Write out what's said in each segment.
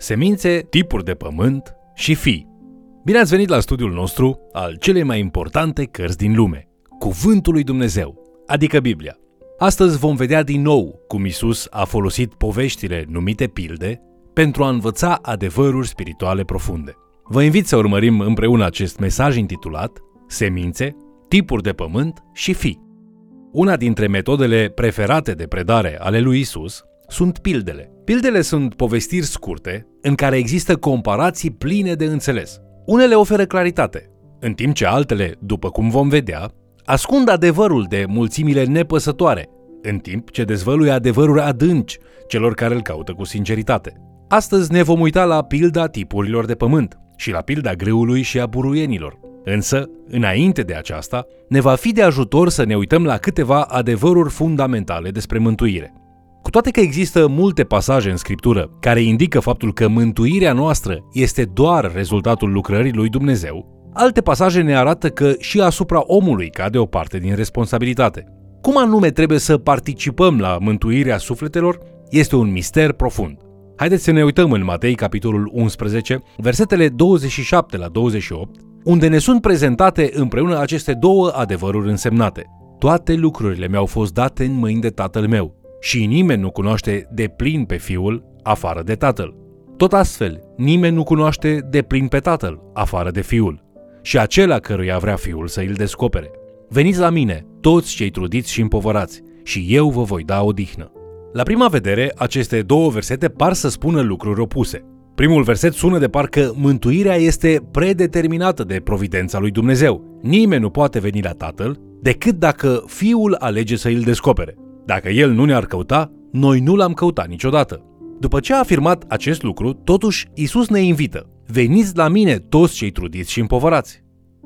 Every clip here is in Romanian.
semințe, tipuri de pământ și fi. Bine ați venit la studiul nostru al celei mai importante cărți din lume, Cuvântul lui Dumnezeu, adică Biblia. Astăzi vom vedea din nou cum Isus a folosit poveștile numite pilde pentru a învăța adevăruri spirituale profunde. Vă invit să urmărim împreună acest mesaj intitulat Semințe, tipuri de pământ și fi. Una dintre metodele preferate de predare ale lui Isus sunt pildele. Pildele sunt povestiri scurte în care există comparații pline de înțeles. Unele oferă claritate, în timp ce altele, după cum vom vedea, ascund adevărul de mulțimile nepăsătoare, în timp ce dezvăluie adevăruri adânci celor care îl caută cu sinceritate. Astăzi ne vom uita la pilda tipurilor de pământ și la pilda greului și a buruienilor. Însă, înainte de aceasta, ne va fi de ajutor să ne uităm la câteva adevăruri fundamentale despre mântuire. Cu toate că există multe pasaje în scriptură care indică faptul că mântuirea noastră este doar rezultatul lucrării lui Dumnezeu, alte pasaje ne arată că și asupra omului cade o parte din responsabilitate. Cum anume trebuie să participăm la mântuirea sufletelor este un mister profund. Haideți să ne uităm în Matei, capitolul 11, versetele 27 la 28, unde ne sunt prezentate împreună aceste două adevăruri însemnate. Toate lucrurile mi-au fost date în mâini de tatăl meu și nimeni nu cunoaște de plin pe fiul afară de tatăl. Tot astfel, nimeni nu cunoaște de plin pe tatăl afară de fiul și acela căruia vrea fiul să îl descopere. Veniți la mine, toți cei trudiți și împovărați, și eu vă voi da odihnă. La prima vedere, aceste două versete par să spună lucruri opuse. Primul verset sună de parcă mântuirea este predeterminată de providența lui Dumnezeu. Nimeni nu poate veni la Tatăl decât dacă Fiul alege să îl descopere. Dacă El nu ne-ar căuta, noi nu l-am căutat niciodată. După ce a afirmat acest lucru, totuși Isus ne invită. Veniți la mine toți cei trudiți și împovărați.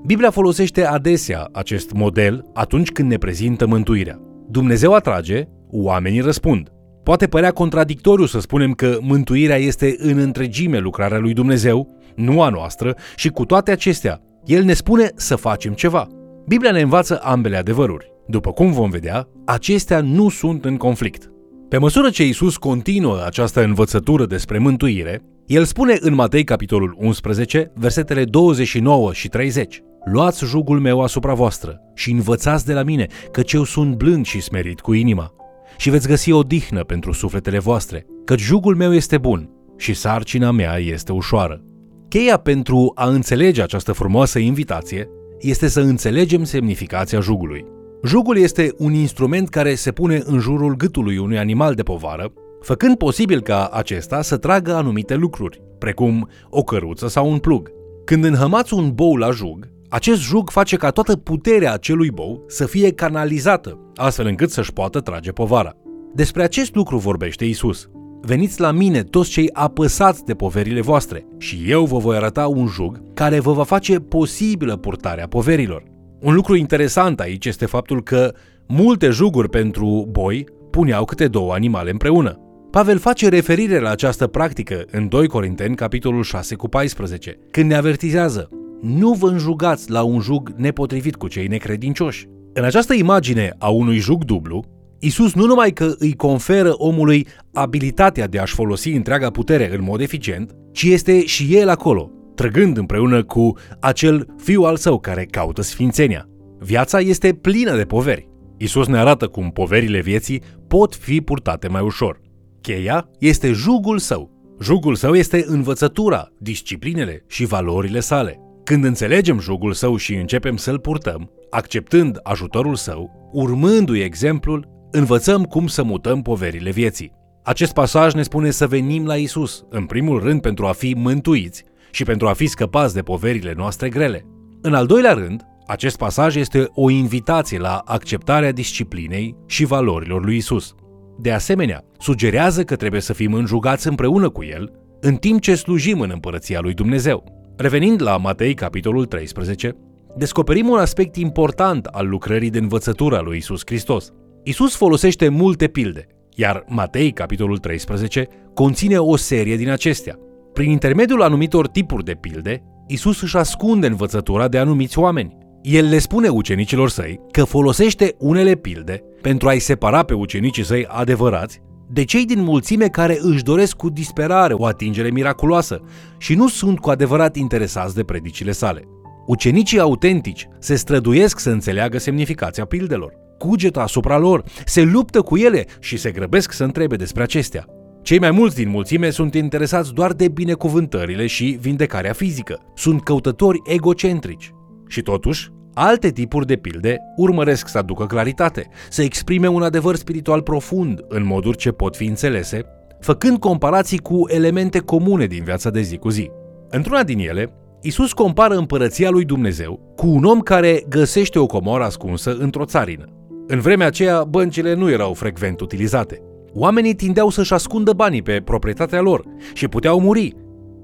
Biblia folosește adesea acest model atunci când ne prezintă mântuirea. Dumnezeu atrage, oamenii răspund. Poate părea contradictoriu să spunem că mântuirea este în întregime lucrarea lui Dumnezeu, nu a noastră, și cu toate acestea, El ne spune să facem ceva. Biblia ne învață ambele adevăruri. După cum vom vedea, acestea nu sunt în conflict. Pe măsură ce Isus continuă această învățătură despre mântuire, el spune în Matei capitolul 11, versetele 29 și 30. Luați jugul meu asupra voastră și învățați de la mine, căci eu sunt blând și smerit cu inima și veți găsi o dihnă pentru sufletele voastre, căci jugul meu este bun și sarcina mea este ușoară. Cheia pentru a înțelege această frumoasă invitație este să înțelegem semnificația jugului. Jugul este un instrument care se pune în jurul gâtului unui animal de povară, făcând posibil ca acesta să tragă anumite lucruri, precum o căruță sau un plug. Când înhămați un bou la jug, acest jug face ca toată puterea acelui bou să fie canalizată, astfel încât să-și poată trage povara. Despre acest lucru vorbește Isus. Veniți la mine toți cei apăsați de poverile voastre și eu vă voi arăta un jug care vă va face posibilă purtarea poverilor. Un lucru interesant aici este faptul că multe juguri pentru boi puneau câte două animale împreună. Pavel face referire la această practică în 2 Corinteni, capitolul 6 cu 14, când ne avertizează nu vă înjugați la un jug nepotrivit cu cei necredincioși. În această imagine a unui jug dublu, Isus nu numai că îi conferă omului abilitatea de a-și folosi întreaga putere în mod eficient, ci este și el acolo, trăgând împreună cu acel fiu al său care caută sfințenia. Viața este plină de poveri. Isus ne arată cum poverile vieții pot fi purtate mai ușor. Cheia este jugul său. Jugul său este învățătura, disciplinele și valorile sale. Când înțelegem jugul său și începem să-l purtăm, acceptând ajutorul său, urmându-i exemplul, învățăm cum să mutăm poverile vieții. Acest pasaj ne spune să venim la Isus, în primul rând pentru a fi mântuiți și pentru a fi scăpați de poverile noastre grele. În al doilea rând, acest pasaj este o invitație la acceptarea disciplinei și valorilor lui Isus. De asemenea, sugerează că trebuie să fim înjugați împreună cu El, în timp ce slujim în împărăția lui Dumnezeu. Revenind la Matei, capitolul 13, descoperim un aspect important al lucrării de învățătură a lui Isus Hristos. Isus folosește multe pilde, iar Matei, capitolul 13, conține o serie din acestea. Prin intermediul anumitor tipuri de pilde, Isus își ascunde învățătura de anumiți oameni. El le spune ucenicilor săi că folosește unele pilde pentru a-i separa pe ucenicii săi adevărați de cei din mulțime care își doresc cu disperare o atingere miraculoasă și nu sunt cu adevărat interesați de predicile sale. Ucenicii autentici se străduiesc să înțeleagă semnificația pildelor, cugetă asupra lor, se luptă cu ele și se grăbesc să întrebe despre acestea. Cei mai mulți din mulțime sunt interesați doar de binecuvântările și vindecarea fizică. Sunt căutători egocentrici. Și totuși, alte tipuri de pilde urmăresc să aducă claritate, să exprime un adevăr spiritual profund în moduri ce pot fi înțelese, făcând comparații cu elemente comune din viața de zi cu zi. Într-una din ele, Isus compară împărăția lui Dumnezeu cu un om care găsește o comoră ascunsă într-o țarină. În vremea aceea, băncile nu erau frecvent utilizate. Oamenii tindeau să-și ascundă banii pe proprietatea lor și puteau muri,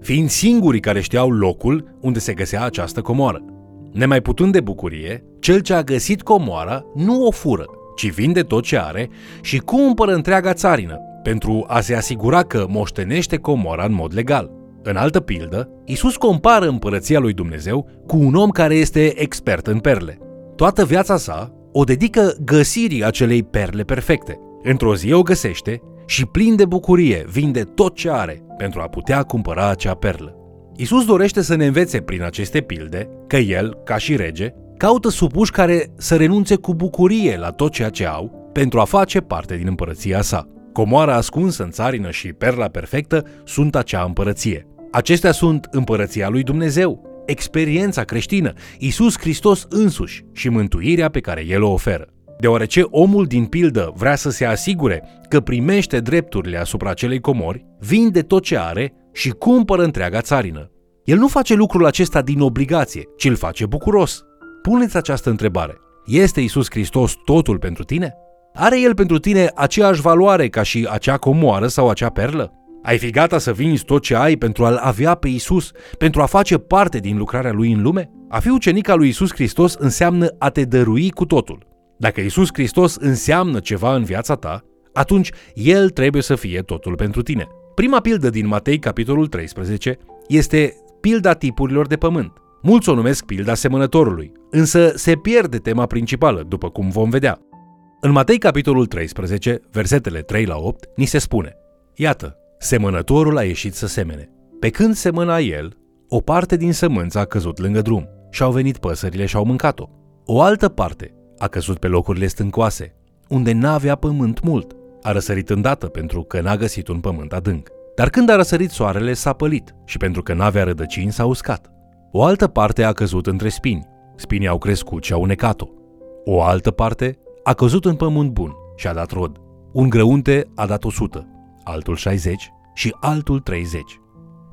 fiind singurii care știau locul unde se găsea această comoară. Nemai putând de bucurie, cel ce a găsit comoara nu o fură, ci vinde tot ce are și cumpără întreaga țarină, pentru a se asigura că moștenește comoara în mod legal. În altă pildă, Isus compară împărăția lui Dumnezeu cu un om care este expert în perle. Toată viața sa o dedică găsirii acelei perle perfecte. Într-o zi o găsește și plin de bucurie vinde tot ce are pentru a putea cumpăra acea perlă. Isus dorește să ne învețe prin aceste pilde că el, ca și rege, caută supuși care să renunțe cu bucurie la tot ceea ce au pentru a face parte din împărăția sa. Comoara ascunsă în țarină și perla perfectă sunt acea împărăție. Acestea sunt împărăția lui Dumnezeu, experiența creștină, Isus Hristos însuși și mântuirea pe care El o oferă. Deoarece omul din pildă vrea să se asigure că primește drepturile asupra acelei comori, vinde tot ce are și cumpără întreaga țarină. El nu face lucrul acesta din obligație, ci îl face bucuros. Puneți această întrebare. Este Isus Hristos totul pentru tine? Are El pentru tine aceeași valoare ca și acea comoară sau acea perlă? Ai fi gata să vinzi tot ce ai pentru a-L avea pe Isus, pentru a face parte din lucrarea Lui în lume? A fi ucenic al lui Isus Hristos înseamnă a te dărui cu totul. Dacă Isus Hristos înseamnă ceva în viața ta, atunci El trebuie să fie totul pentru tine. Prima pildă din Matei, capitolul 13, este pilda tipurilor de pământ. Mulți o numesc pilda semănătorului, însă se pierde tema principală, după cum vom vedea. În Matei, capitolul 13, versetele 3 la 8, ni se spune Iată, semănătorul a ieșit să semene. Pe când semăna el, o parte din sămânță a căzut lângă drum și au venit păsările și au mâncat-o. O altă parte a căzut pe locurile stâncoase, unde n-avea pământ mult. A răsărit îndată pentru că n-a găsit un pământ adânc. Dar când a răsărit soarele, s-a pălit și pentru că n-avea rădăcini, s-a uscat. O altă parte a căzut între spini. Spinii au crescut și au unecat-o. O altă parte a căzut în pământ bun și a dat rod. Un grăunte a dat 100, altul 60 și altul 30.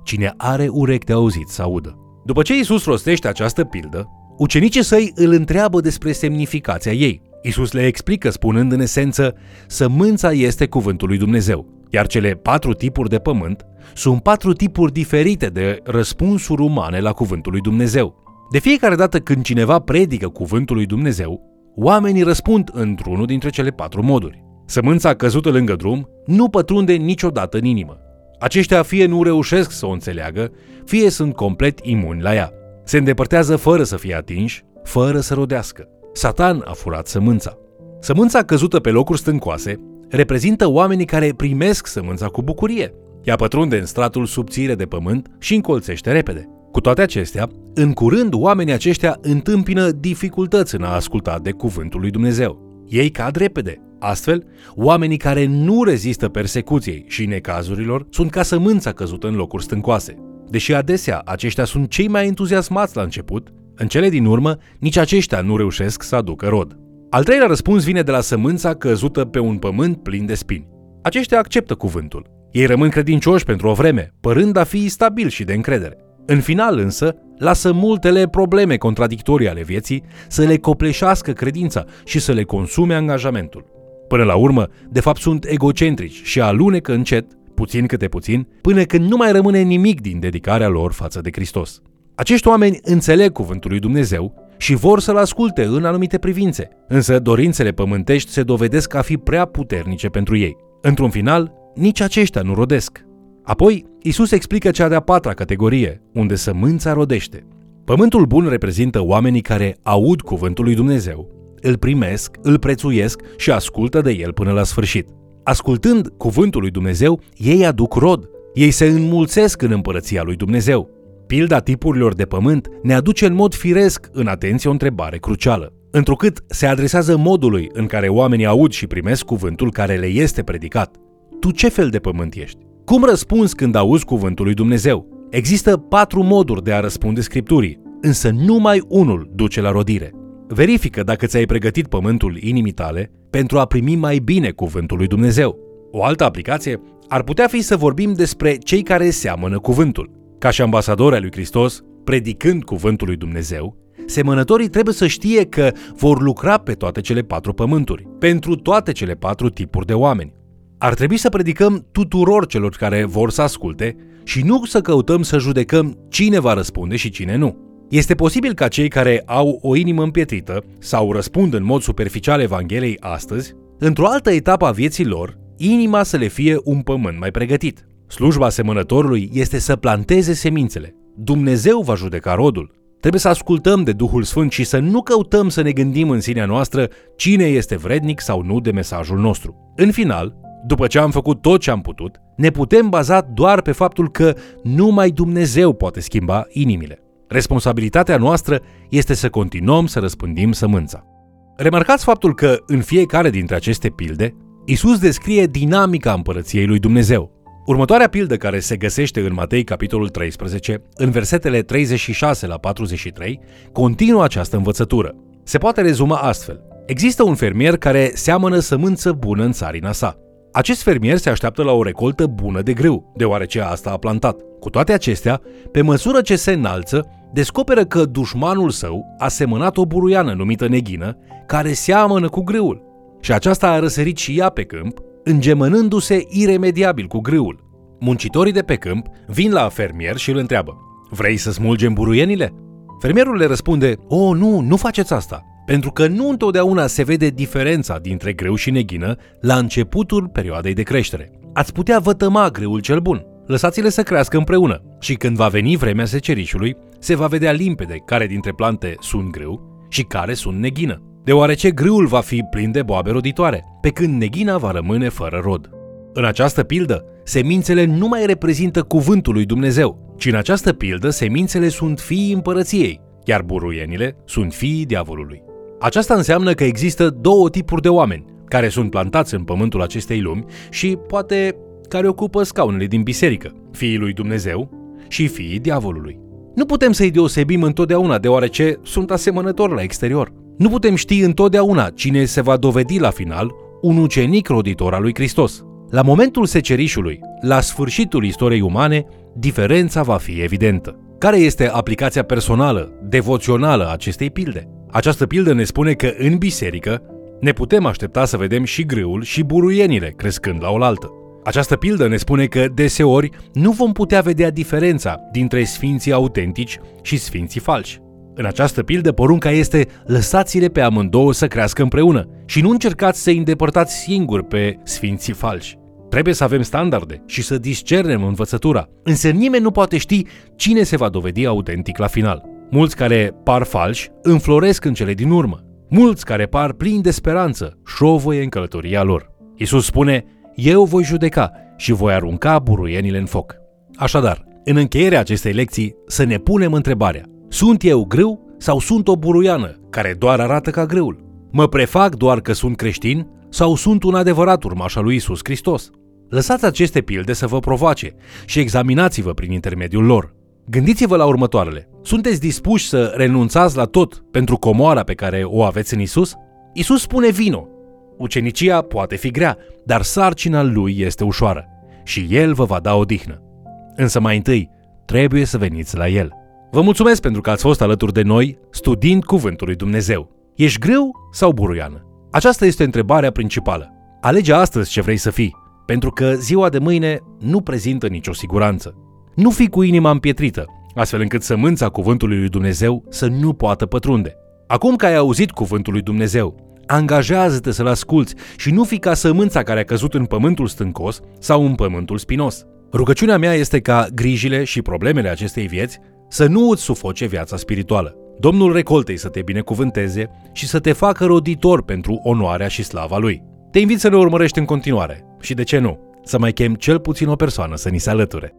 Cine are urechi de auzit să audă. După ce Isus rostește această pildă, ucenicii săi îl întreabă despre semnificația ei. Isus le explică spunând în esență, sămânța este cuvântul lui Dumnezeu, iar cele patru tipuri de pământ sunt patru tipuri diferite de răspunsuri umane la cuvântul lui Dumnezeu. De fiecare dată când cineva predică cuvântul lui Dumnezeu, oamenii răspund într-unul dintre cele patru moduri. Sămânța căzută lângă drum nu pătrunde niciodată în inimă. Aceștia fie nu reușesc să o înțeleagă, fie sunt complet imuni la ea. Se îndepărtează fără să fie atinși, fără să rodească. Satan a furat sămânța. Sămânța căzută pe locuri stâncoase reprezintă oamenii care primesc sămânța cu bucurie. Ea pătrunde în stratul subțire de pământ și încolțește repede. Cu toate acestea, în curând oamenii aceștia întâmpină dificultăți în a asculta de cuvântul lui Dumnezeu. Ei cad repede. Astfel, oamenii care nu rezistă persecuției și necazurilor sunt ca sămânța căzută în locuri stâncoase. Deși adesea aceștia sunt cei mai entuziasmați la început, în cele din urmă, nici aceștia nu reușesc să aducă rod. Al treilea răspuns vine de la sămânța căzută pe un pământ plin de spini. Aceștia acceptă cuvântul. Ei rămân credincioși pentru o vreme, părând a fi stabil și de încredere. În final însă, lasă multele probleme contradictorii ale vieții să le copleșească credința și să le consume angajamentul. Până la urmă, de fapt sunt egocentrici și alunecă încet, puțin câte puțin, până când nu mai rămâne nimic din dedicarea lor față de Hristos. Acești oameni înțeleg cuvântul lui Dumnezeu și vor să-l asculte în anumite privințe, însă dorințele pământești se dovedesc a fi prea puternice pentru ei. Într-un final, nici aceștia nu rodesc. Apoi, Isus explică cea de-a patra categorie, unde sămânța rodește. Pământul bun reprezintă oamenii care aud cuvântul lui Dumnezeu, îl primesc, îl prețuiesc și ascultă de el până la sfârșit. Ascultând cuvântul lui Dumnezeu, ei aduc rod. Ei se înmulțesc în împărăția lui Dumnezeu. Pilda tipurilor de pământ ne aduce în mod firesc în atenție o întrebare crucială. Întrucât se adresează modului în care oamenii aud și primesc cuvântul care le este predicat. Tu ce fel de pământ ești? Cum răspunzi când auzi cuvântul lui Dumnezeu? Există patru moduri de a răspunde Scripturii, însă numai unul duce la rodire. Verifică dacă ți-ai pregătit pământul inimii tale pentru a primi mai bine cuvântul lui Dumnezeu. O altă aplicație ar putea fi să vorbim despre cei care seamănă cuvântul. Ca și ambasadori al lui Hristos, predicând cuvântul lui Dumnezeu, semănătorii trebuie să știe că vor lucra pe toate cele patru pământuri, pentru toate cele patru tipuri de oameni. Ar trebui să predicăm tuturor celor care vor să asculte și nu să căutăm să judecăm cine va răspunde și cine nu. Este posibil ca cei care au o inimă împietrită sau răspund în mod superficial Evangheliei astăzi, într-o altă etapă a vieții lor, inima să le fie un pământ mai pregătit. Slujba semănătorului este să planteze semințele. Dumnezeu va judeca rodul. Trebuie să ascultăm de Duhul Sfânt și să nu căutăm să ne gândim în sinea noastră cine este vrednic sau nu de mesajul nostru. În final, după ce am făcut tot ce am putut, ne putem baza doar pe faptul că numai Dumnezeu poate schimba inimile. Responsabilitatea noastră este să continuăm să răspândim sămânța. Remarcați faptul că în fiecare dintre aceste pilde, Isus descrie dinamica împărăției lui Dumnezeu. Următoarea pildă care se găsește în Matei capitolul 13, în versetele 36 la 43, continuă această învățătură. Se poate rezuma astfel. Există un fermier care seamănă sămânță bună în țarina sa. Acest fermier se așteaptă la o recoltă bună de grâu, deoarece asta a plantat. Cu toate acestea, pe măsură ce se înalță, descoperă că dușmanul său a semănat o buruiană numită neghină, care seamănă cu grâul. Și aceasta a răsărit și ea pe câmp, îngemănându-se iremediabil cu grâul. Muncitorii de pe câmp vin la fermier și îl întreabă, Vrei să smulgem buruienile? Fermierul le răspunde, O, nu, nu faceți asta, pentru că nu întotdeauna se vede diferența dintre greu și neghină la începutul perioadei de creștere. Ați putea vătăma greul cel bun, lăsați-le să crească împreună și când va veni vremea secerișului, se va vedea limpede care dintre plante sunt grâu și care sunt neghină, deoarece grâul va fi plin de boabe roditoare, pe când neghina va rămâne fără rod. În această pildă, semințele nu mai reprezintă cuvântul lui Dumnezeu, ci în această pildă semințele sunt fiii împărăției, iar buruienile sunt fiii diavolului. Aceasta înseamnă că există două tipuri de oameni care sunt plantați în pământul acestei lumi și poate care ocupă scaunele din biserică, fiii lui Dumnezeu și fiii diavolului. Nu putem să-i deosebim întotdeauna, deoarece sunt asemănători la exterior. Nu putem ști întotdeauna cine se va dovedi la final un ucenic roditor al lui Hristos. La momentul secerișului, la sfârșitul istoriei umane, diferența va fi evidentă. Care este aplicația personală, devoțională a acestei pilde? Această pildă ne spune că în biserică ne putem aștepta să vedem și grâul și buruienile crescând la oaltă. Această pildă ne spune că deseori nu vom putea vedea diferența dintre sfinții autentici și sfinții falși. În această pildă, porunca este lăsați-le pe amândouă să crească împreună și nu încercați să îi îndepărtați singuri pe sfinții falși. Trebuie să avem standarde și să discernem învățătura, însă nimeni nu poate ști cine se va dovedi autentic la final. Mulți care par falși înfloresc în cele din urmă. Mulți care par plini de speranță șovăie în călătoria lor. Isus spune, eu voi judeca și voi arunca buruienile în foc. Așadar, în încheierea acestei lecții, să ne punem întrebarea, sunt eu grâu sau sunt o buruiană care doar arată ca grâul? Mă prefac doar că sunt creștin sau sunt un adevărat urmaș al lui Isus Hristos? Lăsați aceste pilde să vă provoace și examinați-vă prin intermediul lor. Gândiți-vă la următoarele. Sunteți dispuși să renunțați la tot pentru comoara pe care o aveți în Isus? Isus spune vino. Ucenicia poate fi grea, dar sarcina lui este ușoară și el vă va da odihnă. Însă mai întâi, trebuie să veniți la el. Vă mulțumesc pentru că ați fost alături de noi studiind Cuvântul lui Dumnezeu. Ești greu sau buruiană? Aceasta este întrebarea principală. Alege astăzi ce vrei să fii, pentru că ziua de mâine nu prezintă nicio siguranță. Nu fi cu inima împietrită, astfel încât sămânța cuvântului lui Dumnezeu să nu poată pătrunde. Acum că ai auzit cuvântul lui Dumnezeu, angajează-te să-l asculți și nu fi ca sămânța care a căzut în pământul stâncos sau în pământul spinos. Rugăciunea mea este ca grijile și problemele acestei vieți să nu îți sufoce viața spirituală. Domnul recoltei să te binecuvânteze și să te facă roditor pentru onoarea și slava Lui. Te invit să ne urmărești în continuare și de ce nu, să mai chem cel puțin o persoană să ni se alăture.